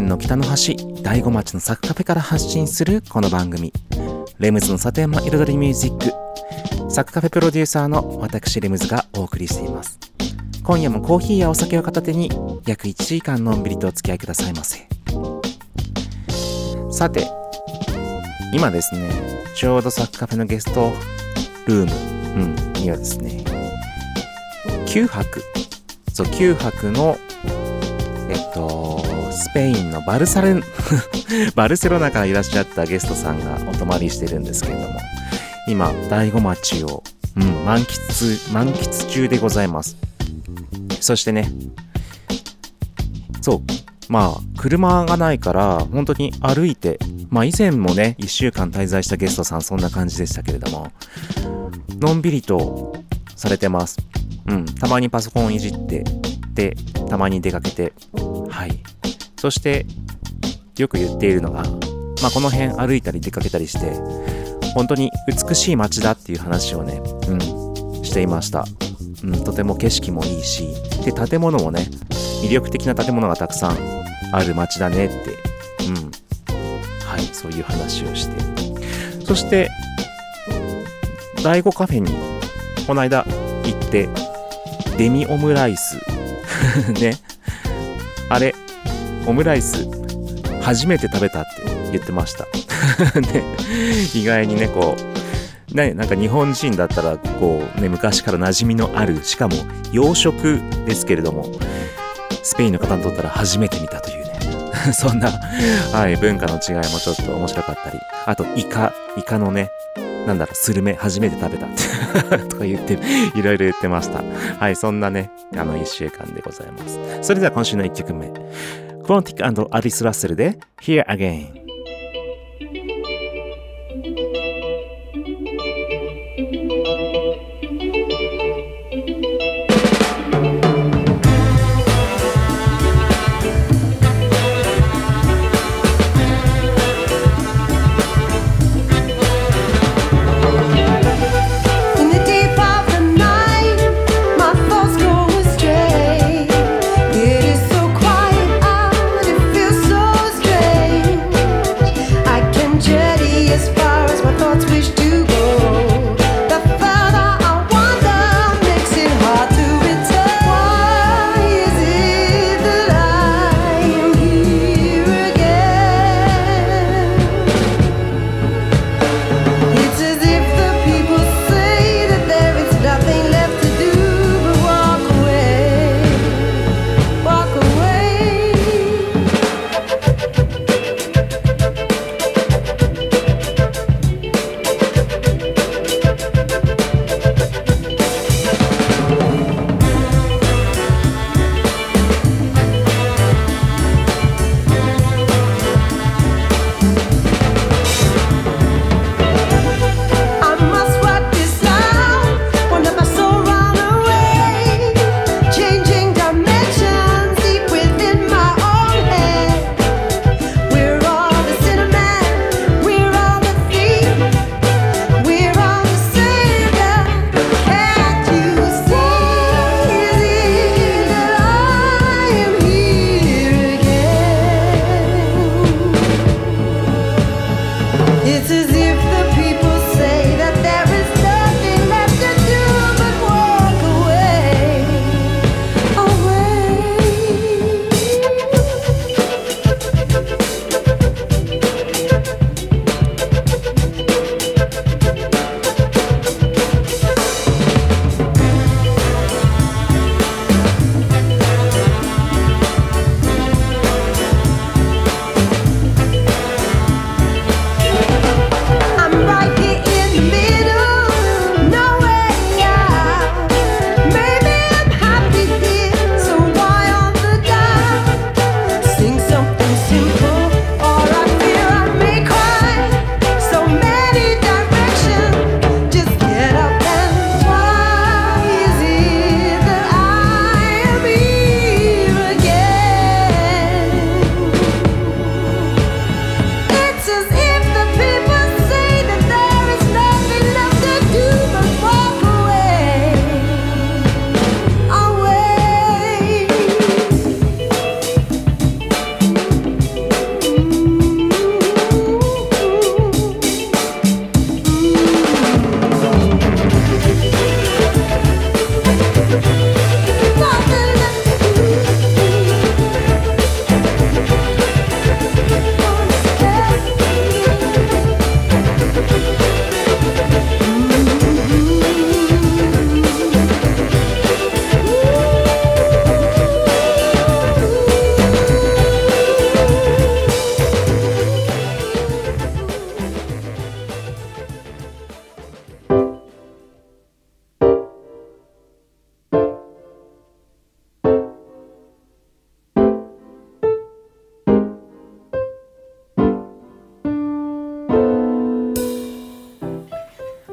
県の北の端、大子町のサクカフェから発信するこの番組、レムズの里山彩りミュージック。サクカフェプロデューサーの私レムズがお送りしています。今夜もコーヒーやお酒を片手に約1時間のんびりとお付き合いくださいませ。さて、今ですね、ちょうどサクカフェのゲストルーム、うん、にはですね、9泊そう9泊のえっとスペインのバルサレン バルセロナからいらっしゃったゲストさんがお泊まりしてるんですけれども今大子町を、うん、満喫満喫中でございますそしてねそうまあ車がないから本当に歩いてまあ以前もね1週間滞在したゲストさんそんな感じでしたけれどものんびりとされてますうん、たまにパソコンいじって、で、たまに出かけて、はい。そして、よく言っているのが、まあ、この辺歩いたり出かけたりして、本当に美しい街だっていう話をね、うん、していました。うん、とても景色もいいし、で、建物もね、魅力的な建物がたくさんある街だねって、うん、はい、そういう話をして。そして、第5カフェに、この間行って、デミオムライス。ね。あれ、オムライス、初めて食べたって言ってました。ね、意外にね、こう、ね、なんか日本人だったら、こう、ね、昔から馴染みのある、しかも洋食ですけれども、スペインの方にとったら初めて見たというね。そんな、はい、文化の違いもちょっと面白かったり、あと、イカ、イカのね、なんだろう、スルメ初めて食べた とか言って、いろいろ言ってました。はい、そんなね、あの、一週間でございます。それでは今週の一曲目。クロンティックアリス・ラッセルで Here Again。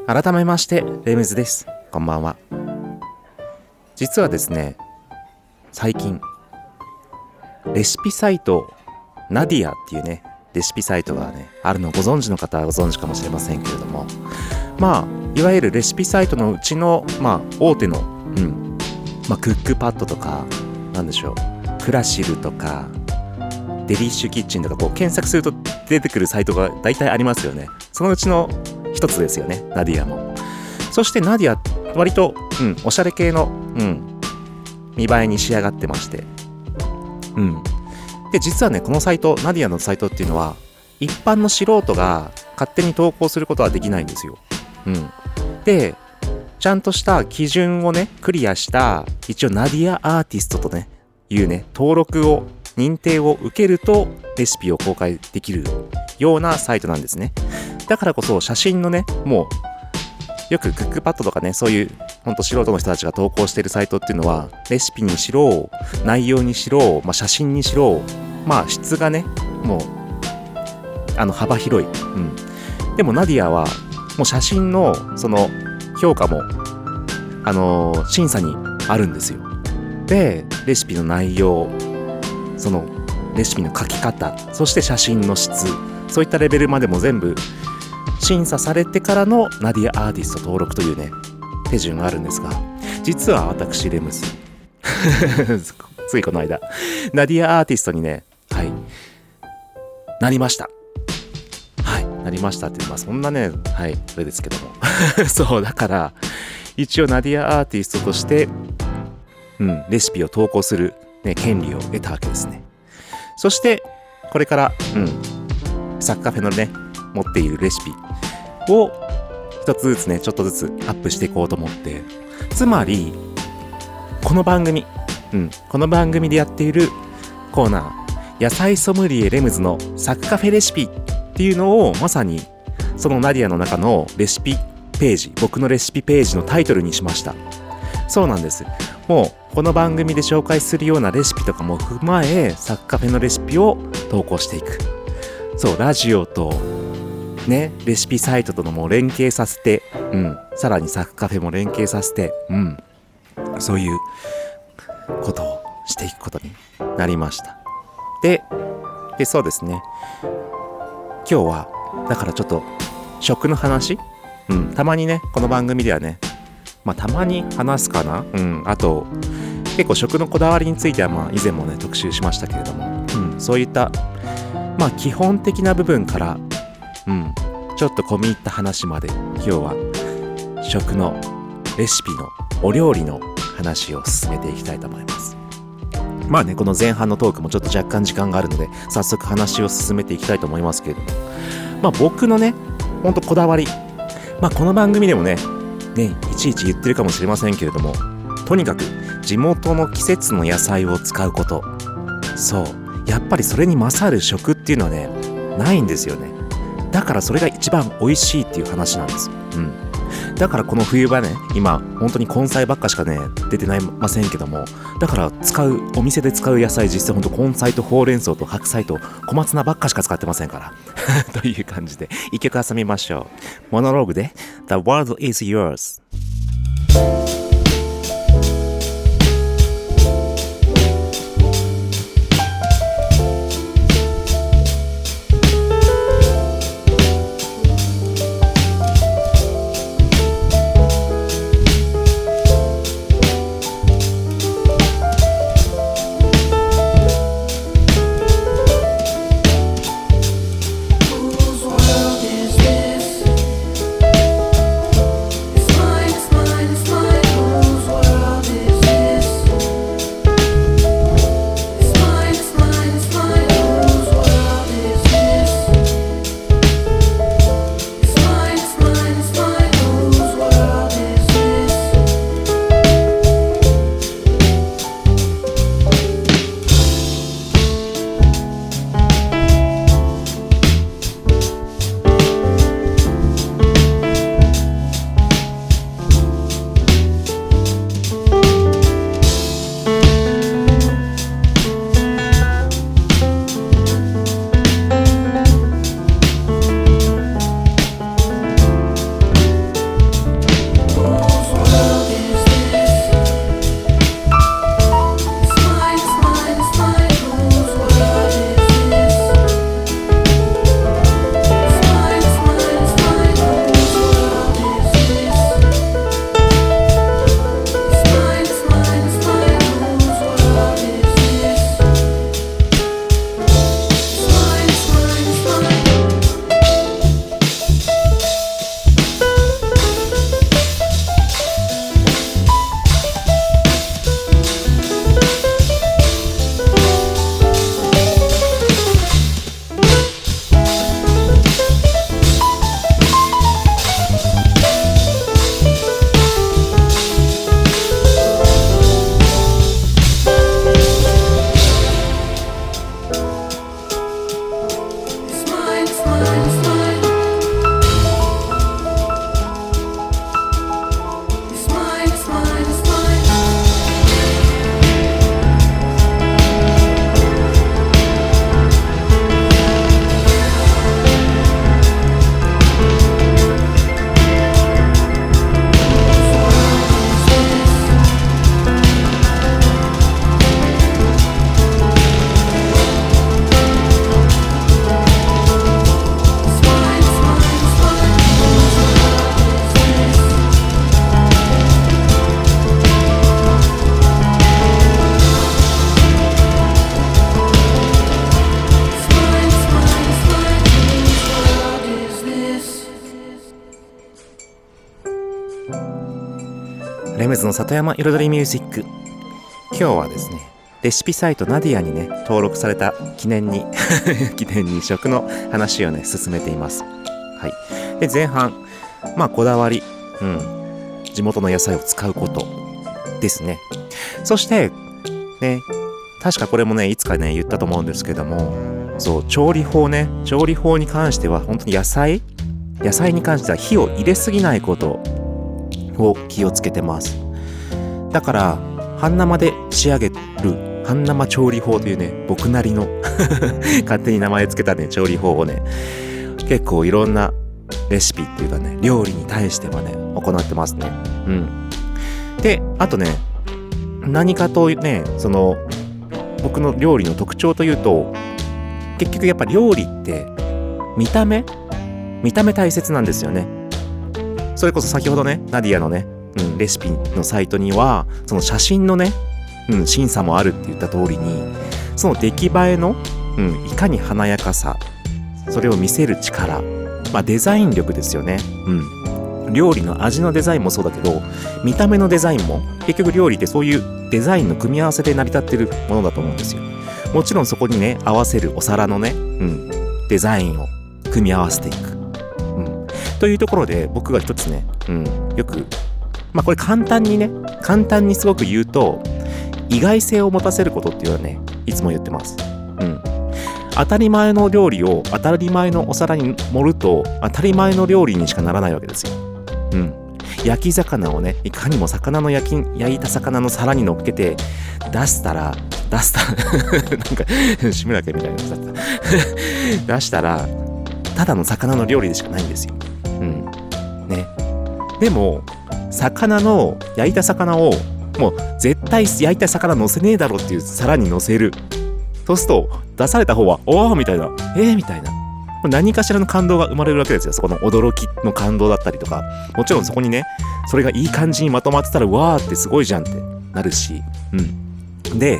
改めましてレムズです。こんばんは。実はですね最近レシピサイトナディアっていうねレシピサイトがねあるのをご存知の方はご存知かもしれませんけれどもまあいわゆるレシピサイトのうちのまあ大手のうんまあクックパッドとかなんでしょうクラシルとかデリッシュキッチンとかこう検索すると出てくるサイトが大体ありますよね。そのうちの一つですよねナディアも。そしてナディア割と、うん、おしゃれ系の、うん、見栄えに仕上がってまして。うん。で実はねこのサイトナディアのサイトっていうのは一般の素人が勝手に投稿することはできないんですよ。うん。でちゃんとした基準をねクリアした一応ナディアアーティストとねいうね登録を認定を受けるとレシピを公開できるようなサイトなんですね。だからこそ写真のねもうよくクックパッドとかねそういうほんと素人の人たちが投稿しているサイトっていうのはレシピにしろ内容にしろ、まあ、写真にしろまあ質がねもうあの幅広い、うん、でもナディアはもう写真のその評価もあのー審査にあるんですよ。でレシピの内容そのレシピの書き方そして写真の質そういったレベルまでも全部審査されてからのナディアアーティスト登録というね手順があるんですが実は私レムズ。ついこの間ナディアアーティストにねはいなりました。はいなりましたってまあそんなねはいあれですけども。そうだから一応ナディアアーティストとしてうんレシピを投稿する、ね、権利を得たわけですね。そしてこれからうんサッカーフェのね持っているレシピを一つずつねちょっとずつアップしていこうと思って。つまりこの番組うんこの番組でやっているコーナー野菜ソムリエレムズのサッカフェレシピっていうのをまさにそのナディアの中のレシピページ僕のレシピページのタイトルにしました。そうなんです。もうこの番組で紹介するようなレシピとかも踏まえサッカフェのレシピを投稿していく。そうラジオとねレシピサイトとのも連携させてうん。さらにサッカフェも連携させてうん。そういうことをしていくことになりました。ででそうですね。今日はだからちょっと食の話？うん。たまにねこの番組ではねまあたまに話すかな？うん。あと結構食のこだわりについてはまあ以前もね特集しましたけれども、うん、そういったまあ基本的な部分からうん。ちょっと込み入った話まで今日は食のレシピのお料理の話を進めていきたいと思います。まあねこの前半のトークもちょっと若干時間があるので早速話を進めていきたいと思いますけれども。まあ僕のねほんとこだわり。まあこの番組でもねねちいち言ってるかもしれませんけれどもとにかく地元の季節の野菜を使うこと。そう。やっぱりそれに勝る食っていうのはねないんですよね。だからそれが一番美味しいっていう話なんです。うん。だからこの冬場ね今本当に根菜ばっかしかね出てないませんけどもだから使うお店で使う野菜実際本当根菜とほうれん草と白菜と小松菜ばっかしか使ってませんから という感じで一曲挟みましょう。モノローグで The world is yours の里山彩りミュージック。今日はですねレシピサイトナディアにね登録された記念に 記念に食の話をね進めています。はい。で前半まあこだわりうん。地元の野菜を使うことですね。そしてね確かこれもねいつかね言ったと思うんですけどもそう調理法ね調理法に関しては本当に野菜野菜に関しては火を入れすぎないことを気をつけてます。だから半生で仕上げる半生調理法というね僕なりの 勝手に名前つけたね調理法をね結構いろんなレシピっていうかね料理に対してはね行ってますね。うん。であとね何かとねその僕の料理の特徴というと結局やっぱ料理って見た目？見た目大切なんですよね。それこそ先ほどねナディアのね、うん、レシピのサイトにはその写真のね、うん、審査もあるって言った通りにその出来栄えの、うん、いかに華やかさそれを見せる力まあデザイン力ですよね。うん。料理の味のデザインもそうだけど見た目のデザインも結局料理ってそういうデザインの組み合わせで成り立ってるものだと思うんですよ。もちろんそこにね合わせるお皿のね、うん、デザインを組み合わせていく、うん、というところで僕が一つね、うん、よくまあこれ簡単にね簡単にすごく言うと意外性を持たせることっていうのはねいつも言ってます、うん、当たり前の料理を当たり前のお皿に盛ると当たり前の料理にしかならないわけですよ。うん。焼き魚をねいかにも魚の焼き焼いた魚の皿に乗っけて出したら出したらなんか志村けみたいなやつだった。出したら ただの魚の料理でしかないんですよ。うん。ね。でも魚の焼いた魚をもう絶対焼いた魚乗せねえだろっていう皿に乗せる。そうすると出された方は「おお!」みたいな「えー!」みたいな。何かしらの感動が生まれるわけですよ。そこの驚きの感動だったりとか。もちろんそこにねそれがいい感じにまとまってたらわーってすごいじゃんってなるし。うん。で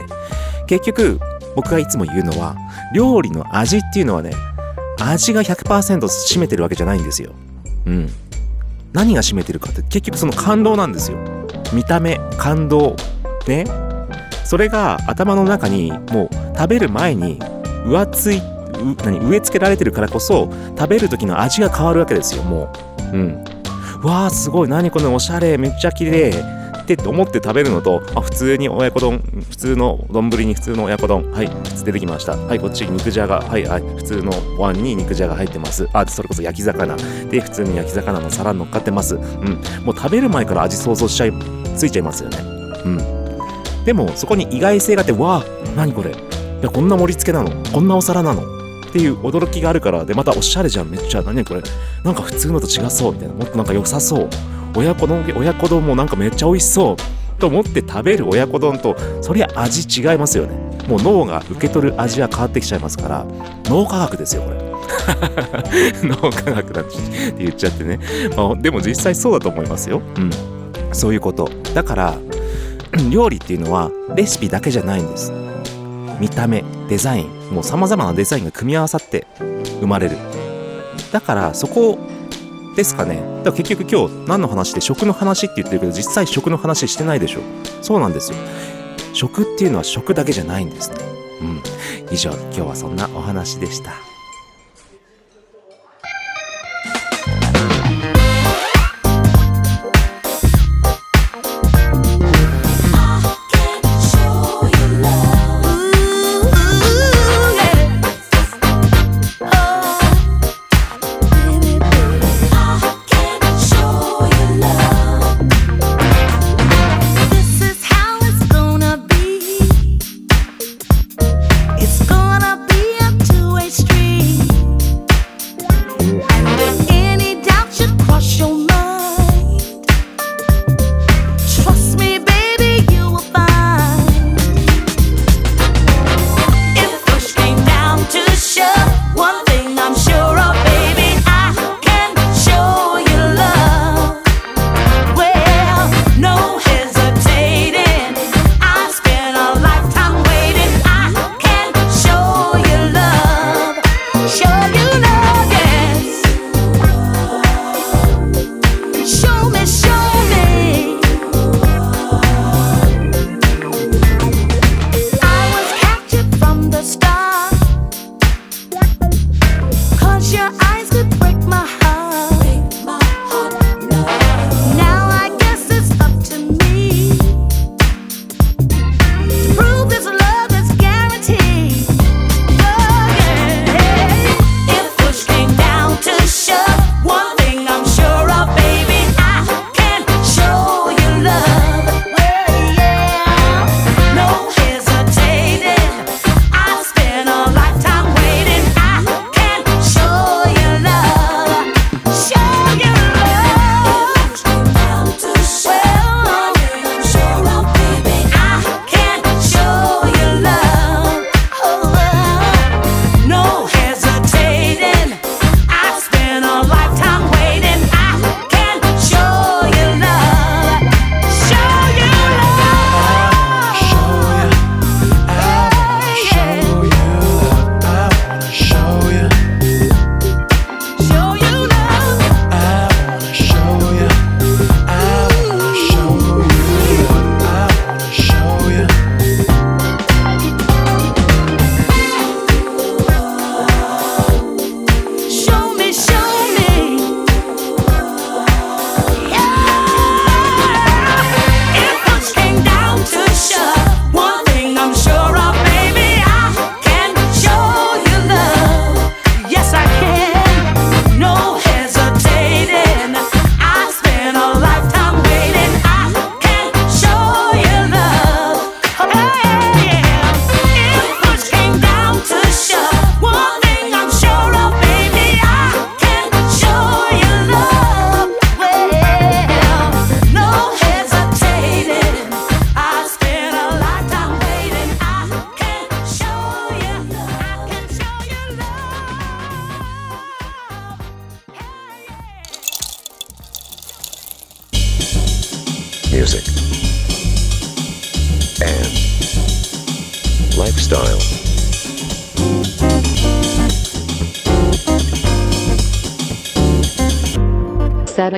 結局僕がいつも言うのは料理の味っていうのはね味が100%占めてるわけじゃないんですよ。うん。何が占めてるかって結局その感動なんですよ。見た目感動ね。それが頭の中にもう食べる前に浮つい何植え付けられてるからこそ食べる時の味が変わるわけですよもう。うん。わあすごい。何このおしゃれ。めっちゃ綺麗。って思って食べるのとあ普通に親子丼普通の丼に普通の親子丼はい出てきました。はいこっち肉じゃがはいはい普通のお椀に肉じゃが入ってます。あそれこそ焼き魚。で普通に焼き魚の皿に乗っかってます。うん。もう食べる前から味想像しちゃいついちゃいますよね。うん。でもそこに意外性があってわあ何これ。いやこんな盛り付けなの。こんなお皿なの。っていう驚きがあるからでまたおしゃれじゃん。めっちゃ。何これ。なんか普通のと違そう。みたいな。もっとなんか良さそう。親子丼親子丼もなんかめっちゃ美味しそう。と思って食べる親子丼とそりゃ味違いますよね。もう脳が受け取る味は変わってきちゃいますから脳科学ですよこれ。脳科学だって言っちゃってね、まあ、でも実際そうだと思いますよ。うん。そういうこと。だから料理っていうのはレシピだけじゃないんです。見た目デザインもう様々なデザインが組み合わさって生まれる。だからそこをですかね。だから結局今日何の話で食の話って言ってるけど実際食の話してないでしょ。そうなんですよ。食っていうのは食だけじゃないんですね。うん。以上今日はそんなお話でした。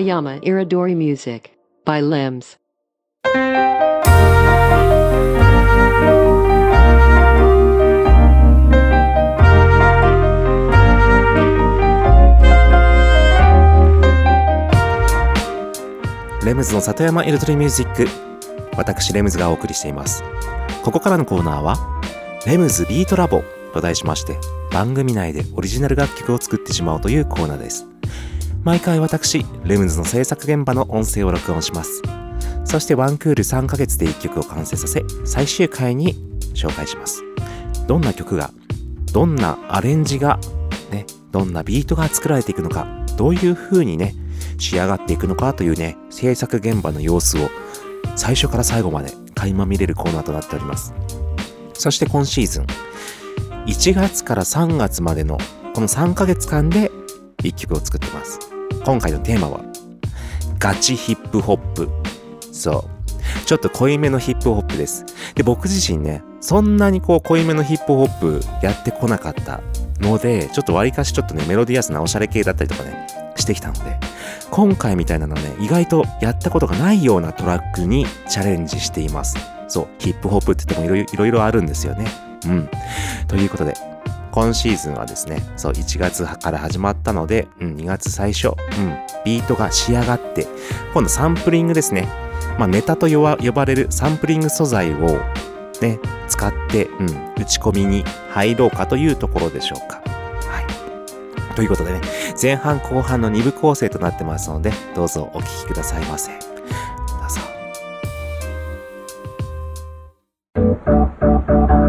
Satayama Iridori Music by Limbs. レムズの里山エルトリミュージック私レムズがお送りしていますここからのコーナーはレムズビートラボと題しまして番組内でオリジナル楽曲を作ってしまおうというコーナーです毎回私レムズの制作現場の音声を録音します。そしてワンクール3ヶ月で1曲を完成させ最終回に紹介します。どんな曲がどんなアレンジがねどんなビートが作られていくのかどういう風にね仕上がっていくのかというね制作現場の様子を最初から最後まで垣間見れるコーナーとなっております。そして今シーズン1月から3月までのこの3ヶ月間で1曲を作ってます。今回のテーマはガチヒップホップ。そう。ちょっと濃いめのヒップホップです。で僕自身ねそんなにこう濃いめのヒップホップやってこなかったのでちょっと割かしちょっとねメロディアスなおしゃれ系だったりとかねしてきたので今回みたいなのね意外とやったことがないようなトラックにチャレンジしています。そうヒップホップって言ってもいろいろあるんですよね。うん。ということで今シーズンはですねそう1月から始まったので、うん、2月最初、うん、ビートが仕上がって今度サンプリングですね。まあネタと呼ばれるサンプリング素材をね使って、うん、打ち込みに入ろうかというところでしょうか。はい。ということでね前半後半の2部構成となってますのでどうぞお聴きくださいませ。どうぞ。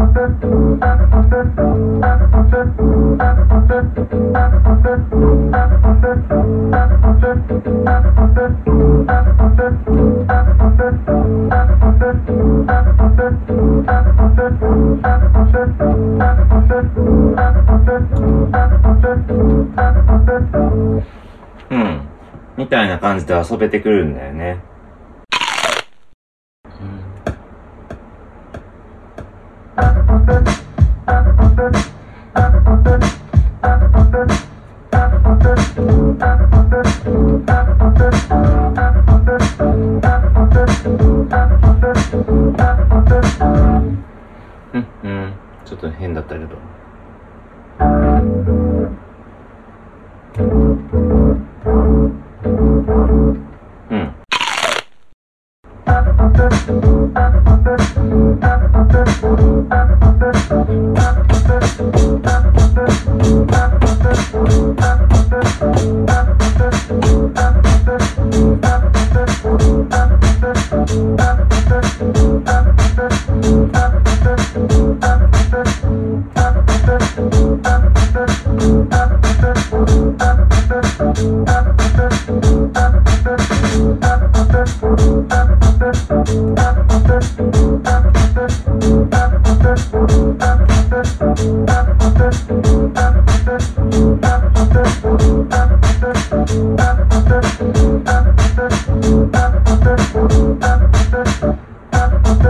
じで遊べてくるんだよね。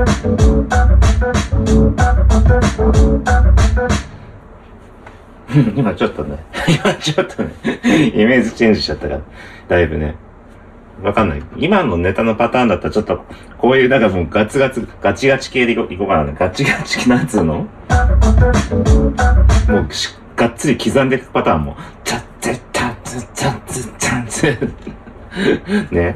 今ちょっとね、今ちょっとね、イメージチェンジしちゃったから、だいぶね。わかんない。今のネタのパターンだったらちょっと、こういう、なんかもうガツガツ、ガチガチ系でいこいこうかな、ね。ガチガチ、なんつうの？もうがっつり刻んでいくパターンも。チャッチャッチャッチャッチャッチャッチャッね。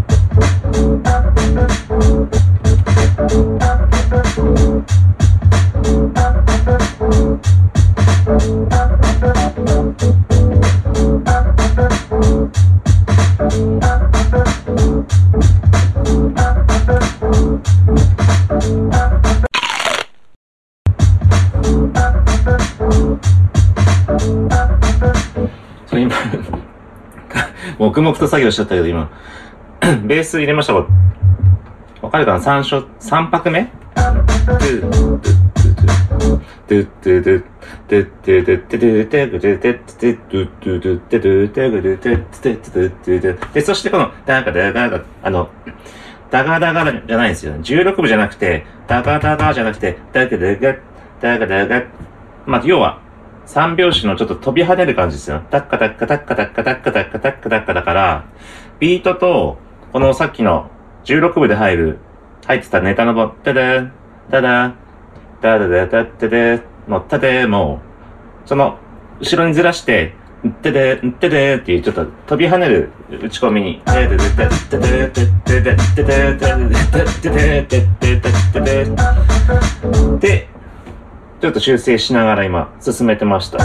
作業しちゃったけど、今。ベース入れましたかわかるかな ?3 章、拍目？で、そしてこの、だガだガダ、あの、だガだがじゃないんですよ。16部じゃなくて、だガだガじゃなくて、だガだガ、ダガだが、まあ、要は、三拍子のちょっと飛び跳ねる感じですよ。タッカタッカタッカタッカタッカタッカタッカタッカだから、ビートと、このさっきの16部で入る、入ってたネタのボタダダダダダダダダダのタデも、その、後ろにずらして、んってで、んってでっていうちょっと飛び跳ねる打ち込みに、でちょっと修正しながら今進めてました。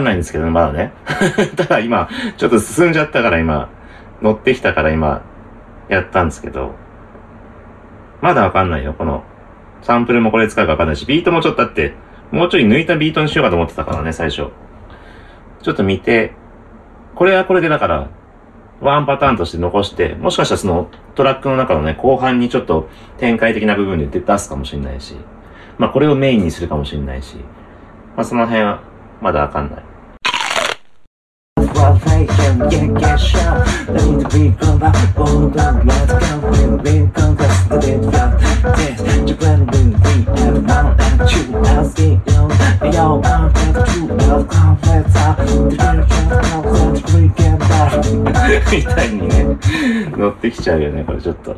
んないんですけどね、まだね。ただ今、ちょっと進んじゃったから今、乗ってきたから今、やったんですけど、まだわかんないよ、この、サンプルもこれ使うかわかんないし、ビートもちょっとだって、もうちょい抜いたビートにしようかと思ってたからね、最初。ちょっと見て、これはこれでだから、ワンパターンとして残して、もしかしたらそのトラックの中のね、後半にちょっと展開的な部分で出すかもしれないし、まあこれをメインにするかもしれないし、まあその辺はまだわかんない。Salvation, yeah, get shot. Let me be come back, boom, boom, let's go, win, win, conquest, the big rock. This, Japan, win, we have one and two, I'll see you. Yo, I'm the two of conflicts, out. The future of the we get back. みたいにね、乗ってきちゃうよね、これちょっと。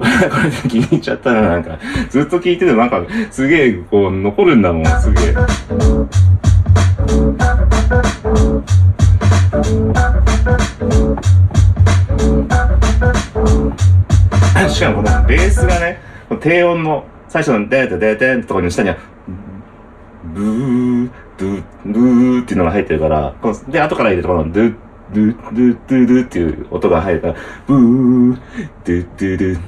これで気に入っちゃったな、なんか。ずっと聞いてて、なんか、すげえ、こう、残るんだもん、すげえ。しかもこのベースがね、低音の最初のデーデデデンってところに下には、ブー、ドゥ、ブーっていうのが入ってるから、こので、後から入れるとこのドゥッ、ドゥドゥドゥドゥっていう音が入るか、ブー、ドゥドゥドゥ、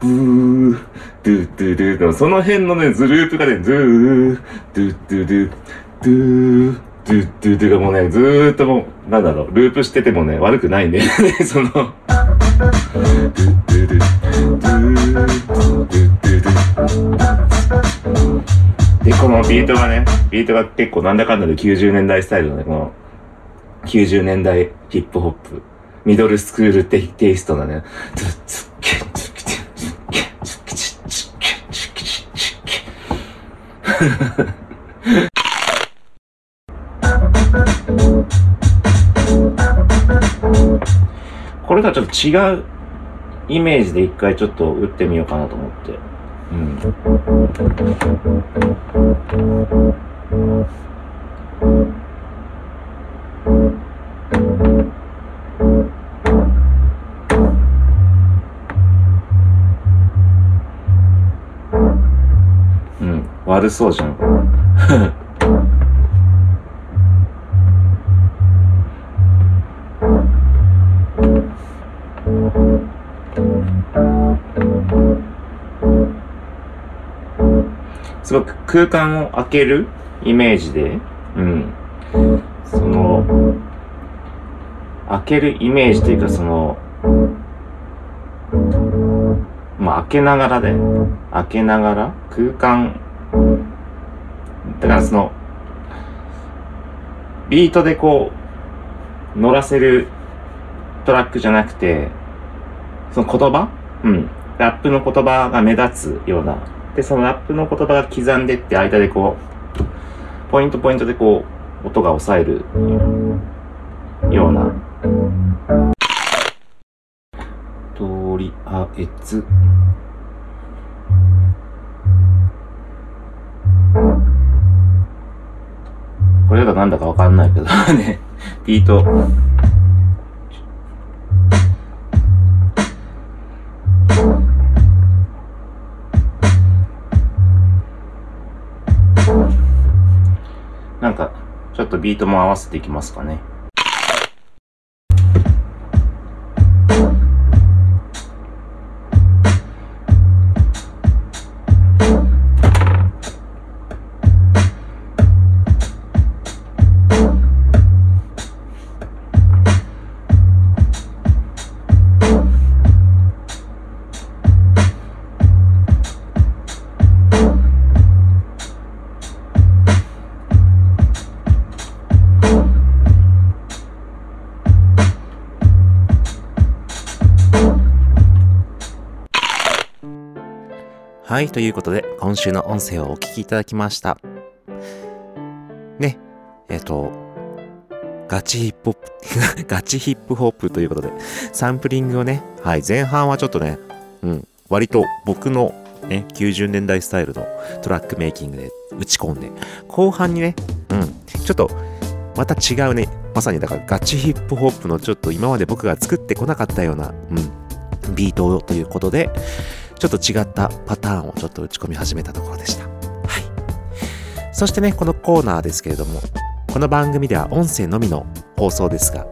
ブー、ドゥドゥドゥ、その辺のね、ズループがね、ズー、ドゥドゥドゥ、ドゥ、ドゥドゥドゥがもうね、ずーっともう、なんだろう、ループしててもね、悪くないんで、その、ドゥドゥドゥ、ドゥドゥドゥ。で、このビートがね、ビートが結構なんだかんだで90年代スタイルのね、この、90年代ヒップホップ、ミドルスクールテイテイストなね、ツッツッケツッケッツッケッチッケッケチッチッケこれとはちょっと違うイメージで一回ちょっと打ってみようかなと思って。うん。悪そうじゃん。すごく空間を開けるイメージで、うん。その、開けるイメージというかその、まあ開けながらで、開けながら空間、だからその、ビートでこう、乗らせるトラックじゃなくて、その言葉うん。ラップの言葉が目立つような。で、そのラップの言葉が刻んでって間でこう、ポイントポイントでこう、音が抑えるような。とりあえず、これだとなんだかわかんないけど。ね、ビート、なんか、ちょっとビートも合わせていきますかね。ということで、今週の音声をお聞きいただきました。ね、えっ、と、ガチヒップホップ、ガチヒップホップということで、サンプリングをね、はい、前半はちょっとね、うん、割と僕のね、90年代スタイルのトラックメイキングで打ち込んで、後半にね、うん、ちょっと、また違うね、まさにだからガチヒップホップのちょっと今まで僕が作ってこなかったような、うん、ビートということで、ちょっと違ったパターンをちょっと打ち込み始めたところでした。はい。そしてね、このコーナーですけれども、この番組では音声のみの放送ですが、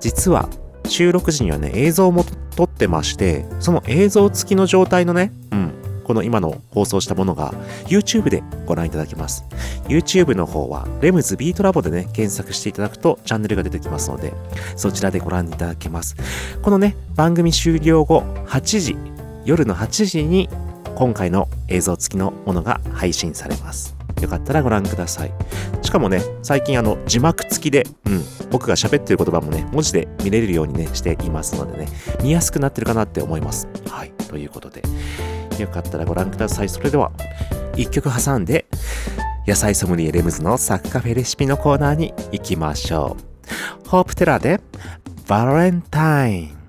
実は収録時にはね、映像も撮ってまして、その映像付きの状態のね、うん、この今の放送したものが YouTube でご覧いただけます。YouTube の方は、レムズビートラボでね、検索していただくとチャンネルが出てきますので、そちらでご覧いただけます。このね、番組終了後、8時、夜の8時に今回の映像付きのものが配信されます。よかったらご覧ください。しかもね、最近あの字幕付きで、うん、僕が喋ってる言葉もね、文字で見れるようにね、していますのでね、見やすくなってるかなって思います。はい。ということで、よかったらご覧ください。それでは、一曲挟んで、野菜ソムリエレムズのサッカフェレシピのコーナーに行きましょう。ホープテラーで、バレンタイン。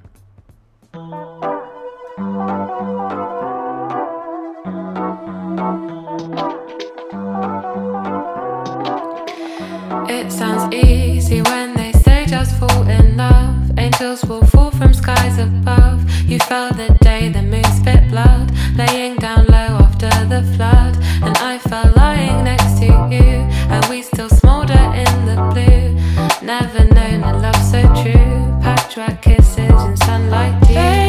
It sounds easy when they say just fall in love. Angels will fall from skies above. You fell the day the moon spit blood, laying down low after the flood. And I fell lying next to you, and we still smolder in the blue. Never known a love so true. Patchwork kisses in sunlight. dew.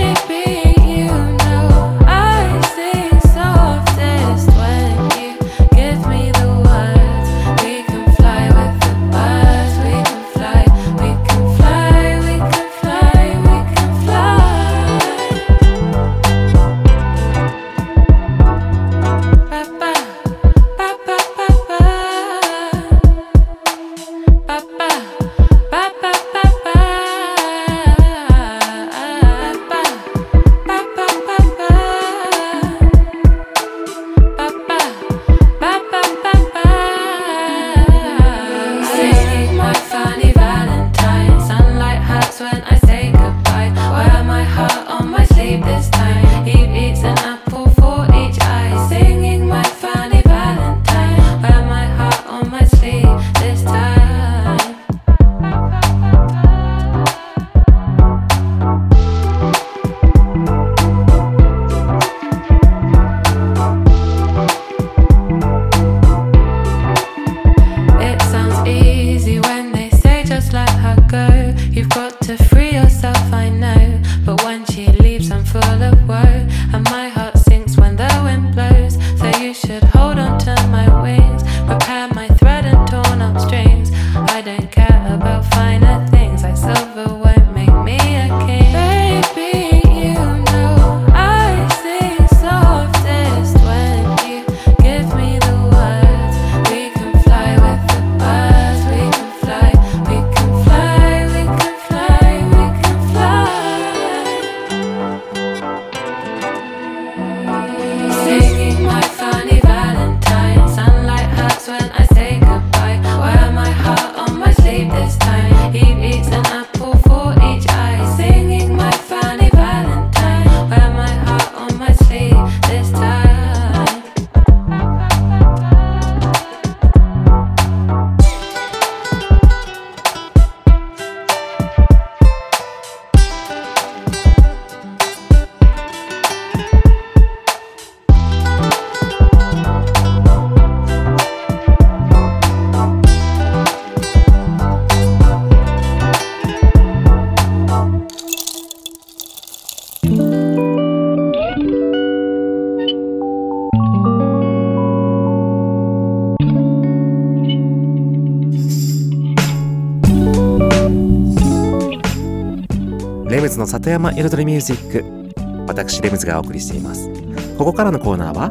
の里山彩りミュージック。私レムズがお送りしています。ここからのコーナーは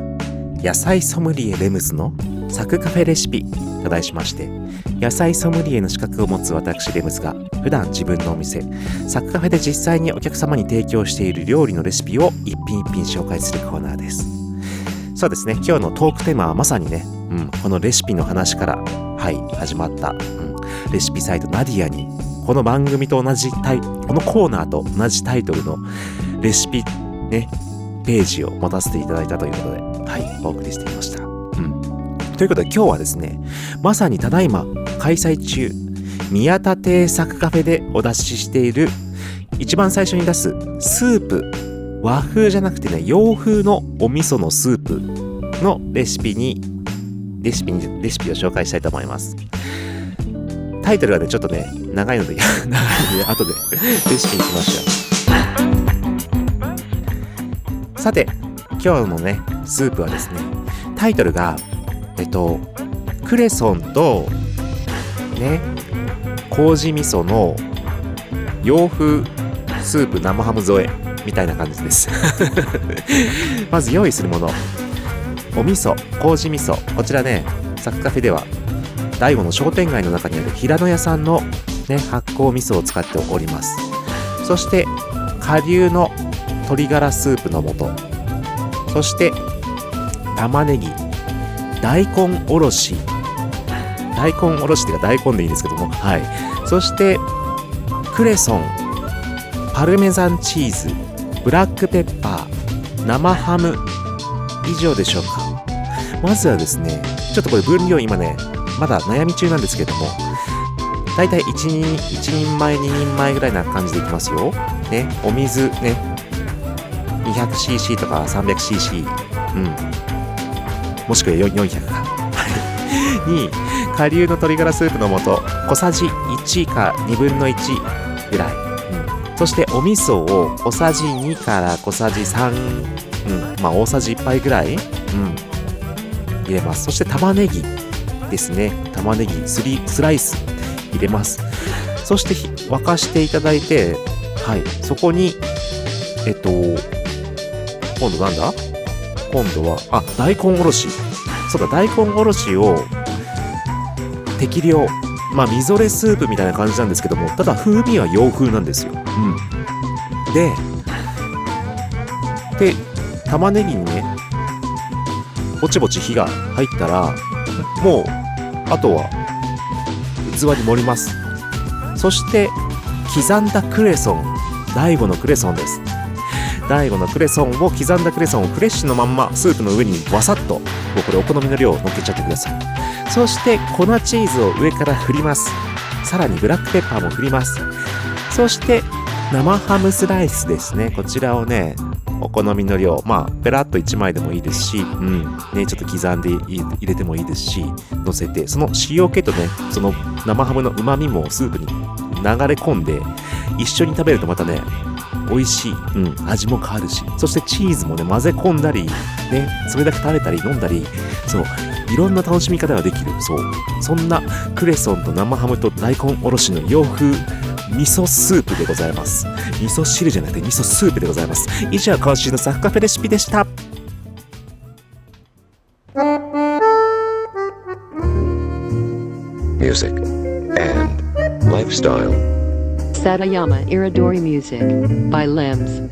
野菜ソムリエレムズのサクカフェレシピ。と題しまして野菜ソムリエの資格を持つ私レムズが普段自分のお店サクカフェで実際にお客様に提供している料理のレシピを一品一品紹介するコーナーです。そうですね。今日のトークテーマはまさにね、うん、このレシピの話からはい始まった、うん、レシピサイトナディアにこの番組と同じタイこのコーナーと同じタイトルのレシピねページを持たせていただいたということではいお送りしていました、うん、ということで今日はですねまさにただいま開催中宮田亭作カフェでお出ししている一番最初に出すスープ和風じゃなくてね洋風のお味噌のスープのレシピにレシピにレシピを紹介したいと思います。タイトルはねちょっとね長いので 長いので後でレシピにしましょうさて今日のねスープはですねタイトルがえっとクレソンとね麹味噌の洋風スープ生ハム添えみたいな感じです。まず用意するもの。お味噌麹味噌。こちらねサクカフェでは大悟の商店街の中にある平野屋さんの、ね、発酵味噌を使っております。そして顆粒の鶏ガラスープの素。そして玉ねぎ。大根おろし。大根おろしっていうか大根でいいんですけども。はい。そしてクレソン。パルメザンチーズ。ブラックペッパー。生ハム。以上でしょうか。まずはですねちょっとこれ分量今ねまだ悩み中なんですけどもだいたい 1, 人1人前2人前ぐらいな感じでいきますよ。ねお水ね 200cc とか 300cc うん。もしくは400か。に顆粒の鶏ガラスープの素小さじ1か2分の1ぐらい、うん、そしてお味噌を小さじ2から小さじ3、うん、まあ大さじ1杯ぐらい、うん、入れます。そして玉ねぎ。ですね。玉ねぎスリスライス入れます。そしてひ沸かしていただいてはい。そこにえっと今度なんだ？今度はあ大根おろし。そうだ大根おろしを適量まあみぞれスープみたいな感じなんですけどもただ風味は洋風なんですよ、うん、でで玉ねぎにねぼちぼち火が入ったらもうあとは器に盛ります。そして刻んだクレソン。大悟のクレソンです。大悟のクレソンを刻んだクレソンをフレッシュのまんまスープの上にわさっともうこれお好みの量を乗っけちゃってください。そして粉チーズを上から振ります。さらにブラックペッパーも振ります。そして生ハムスライスですね。こちらをねお好みの量まあペラッと1枚でもいいですし、うん。ね、ちょっと刻んで入れてもいいですし乗せてその塩気とねその生ハムのうまみもスープに流れ込んで一緒に食べるとまたね美味しい、うん、味も変わるしそしてチーズもね混ぜ込んだりねそれだけ食べたり飲んだりそういろんな楽しみ方ができるそうそんなクレソンと生ハムと大根おろしの洋風味噌スープでございます味噌汁じゃなくて味噌スープでございます以上今週のサフカフェレシピでした music, and lifestyle. Satayama Iridori Music by Limbs.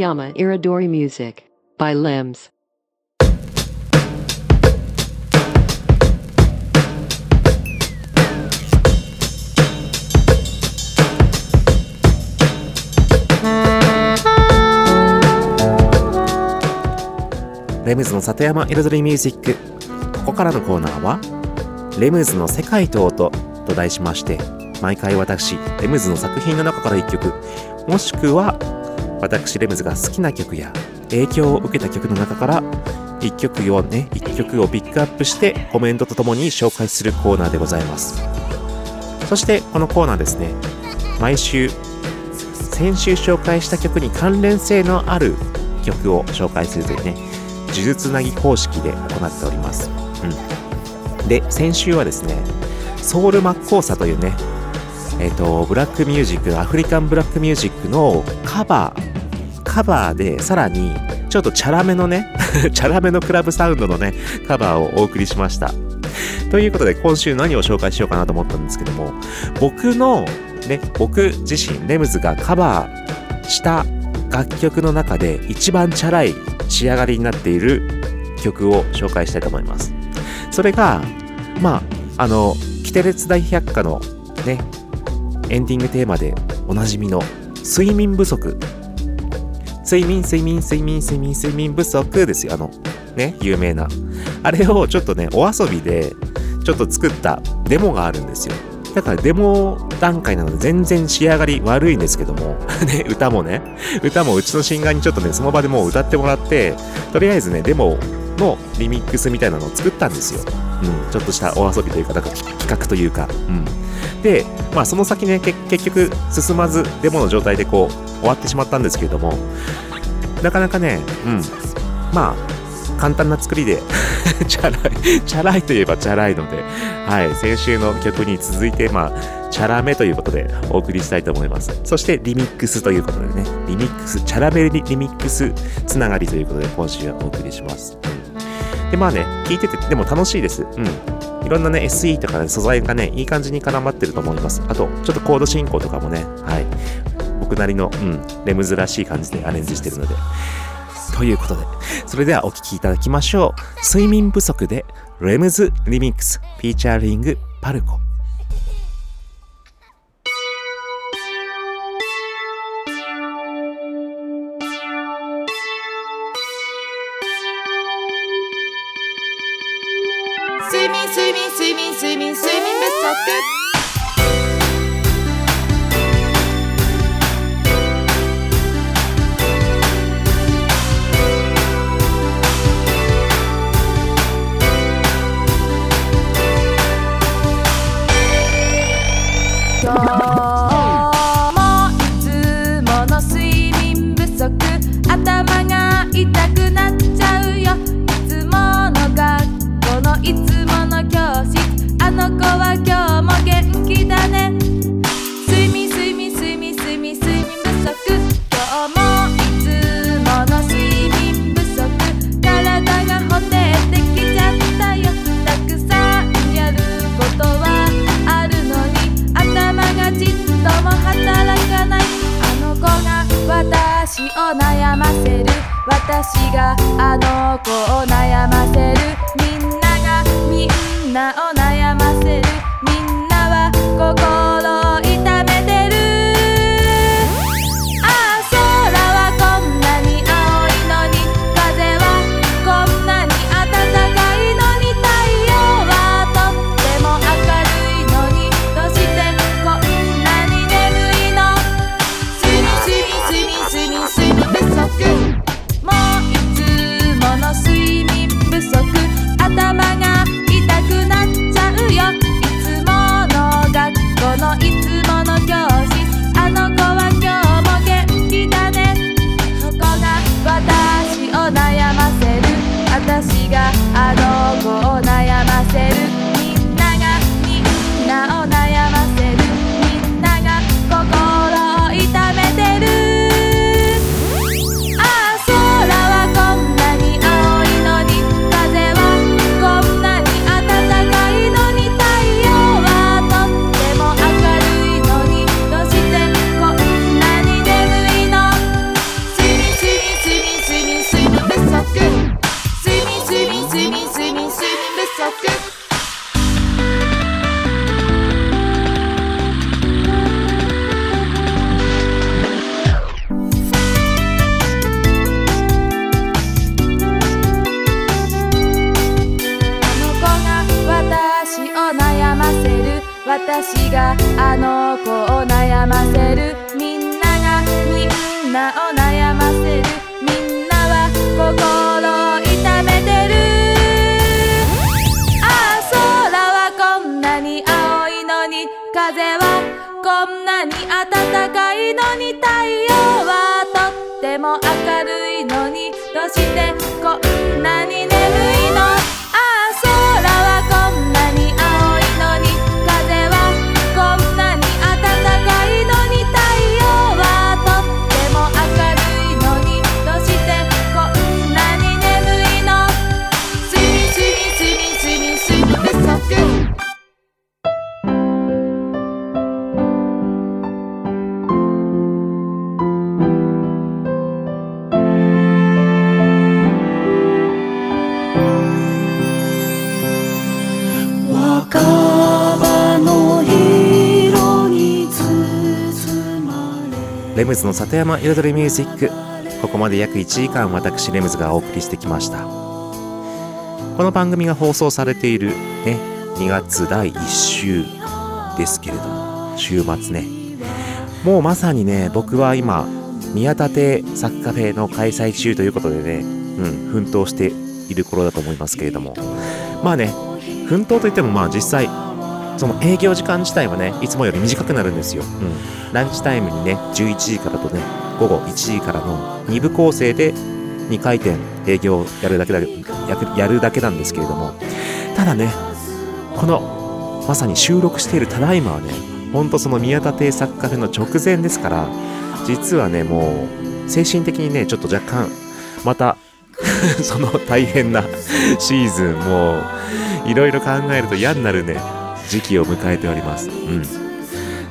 Satayama Iridori Music by Limbs. レムズの里山彩りミュージックここからのコーナーは「レムズの世界と音」と題しまして毎回私レムズの作品の中から1曲もしくは私レムズが好きな曲や影響を受けた曲の中から1曲をね1曲をピックアップしてコメントとともに紹介するコーナーでございますそしてこのコーナーですね毎週先週紹介した曲に関連性のある曲を紹介するというね呪術なぎ方式で行っております。うん。で、先週はですね、ソウルマッコーサというね、えっ、と、ブラックミュージック、アフリカンブラックミュージックのカバー、カバーで、さらに、ちょっとチャラめのね、チャラめのクラブサウンドのね、カバーをお送りしました。ということで、今週何を紹介しようかなと思ったんですけども、僕の、ね、僕自身、レムズがカバーした楽曲の中で一番チャラい仕上がりになっている曲を紹介したいと思います。それが、まあ、あの、キテレツ大百科のね、エンディングテーマでおなじみの睡眠不足。睡眠、睡眠、睡眠、睡眠、睡眠不足ですよ。あの、ね、有名な。あれをちょっとね、お遊びで、ちょっと作ったデモがあるんですよ。だからデモ段階なので全然仕上がり悪いんですけども、ね、歌もね、歌もうちのシンガーにちょっとね、その場でもう歌ってもらって、とりあえずね、デモをのリミックスみたいなのを作ったんですよ。うん、ちょっとしたお遊びというか、だか企画というか、うん。で、まあその先ね、結局進まず、デモの状態でこう、終わってしまったんですけれども、なかなかね、うん、まあ、簡単な作りで、チャラい、チャラいといえばチャラいので、はい、先週の曲に続いて、まあ、チャラめということでお送りしたいと思います。そして、リミックスということでね、リミックス、チャラめリリミックスつながりということで、今週はお送りします。で、まあね、聞いてて、でも楽しいです。うん。いろんなね、SE とかね、素材がね、いい感じに絡まってると思います。あと、ちょっとコード進行とかもね、はい。僕なりの、うん、レムズらしい感じでアレンジしてるので。ということで、それではお聴きいただきましょう。睡眠不足で、レムズリミックス、フィーチャーリング、パルコ。睡眠睡眠睡眠睡眠睡眠不足私があのレムズの里山彩りミュージック。ここまで約1時間私レムズがお送りしてきました。この番組が放送されているね2月第1週ですけれども週末ね。もうまさにね僕は今宮舘サッカフェの開催中ということでねうん奮闘している頃だと思いますけれども。まあね奮闘といってもまあ実際その営業時間自体はねいつもより短くなるんですよ、うん、ランチタイムにね11時からとね午後1時からの2部構成で2回転営業をやるだけだやるやるだけなんですけれどもただねこのまさに収録しているただいまはねほんとその宮田邸作家フェの直前ですから実はねもう精神的にねちょっと若干また その大変なシーズンもういろいろ考えると嫌になるね時期を迎えております。うん。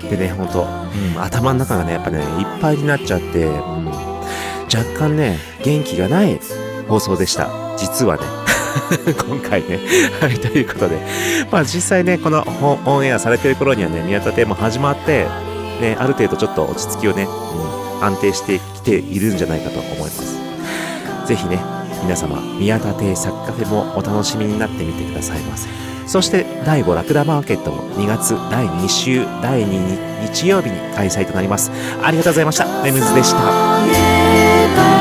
でね、ほんと、うん、頭の中がね、やっぱね、いっぱいになっちゃって、うん、若干ね、元気がない放送でした。実はね。今回ね。はい、ということで。まあ実際ね、このオンエアされてる頃にはね、宮田邸も始まって、ね、ある程度ちょっと落ち着きをね、うん、安定してきているんじゃないかと思います。ぜひね、皆様、宮田邸作家フェもお楽しみになってみてくださいませ。そして、第5ラクダマーケットも2月第2週、第2日曜日に開催となります。ありがとうございました。レムズでした。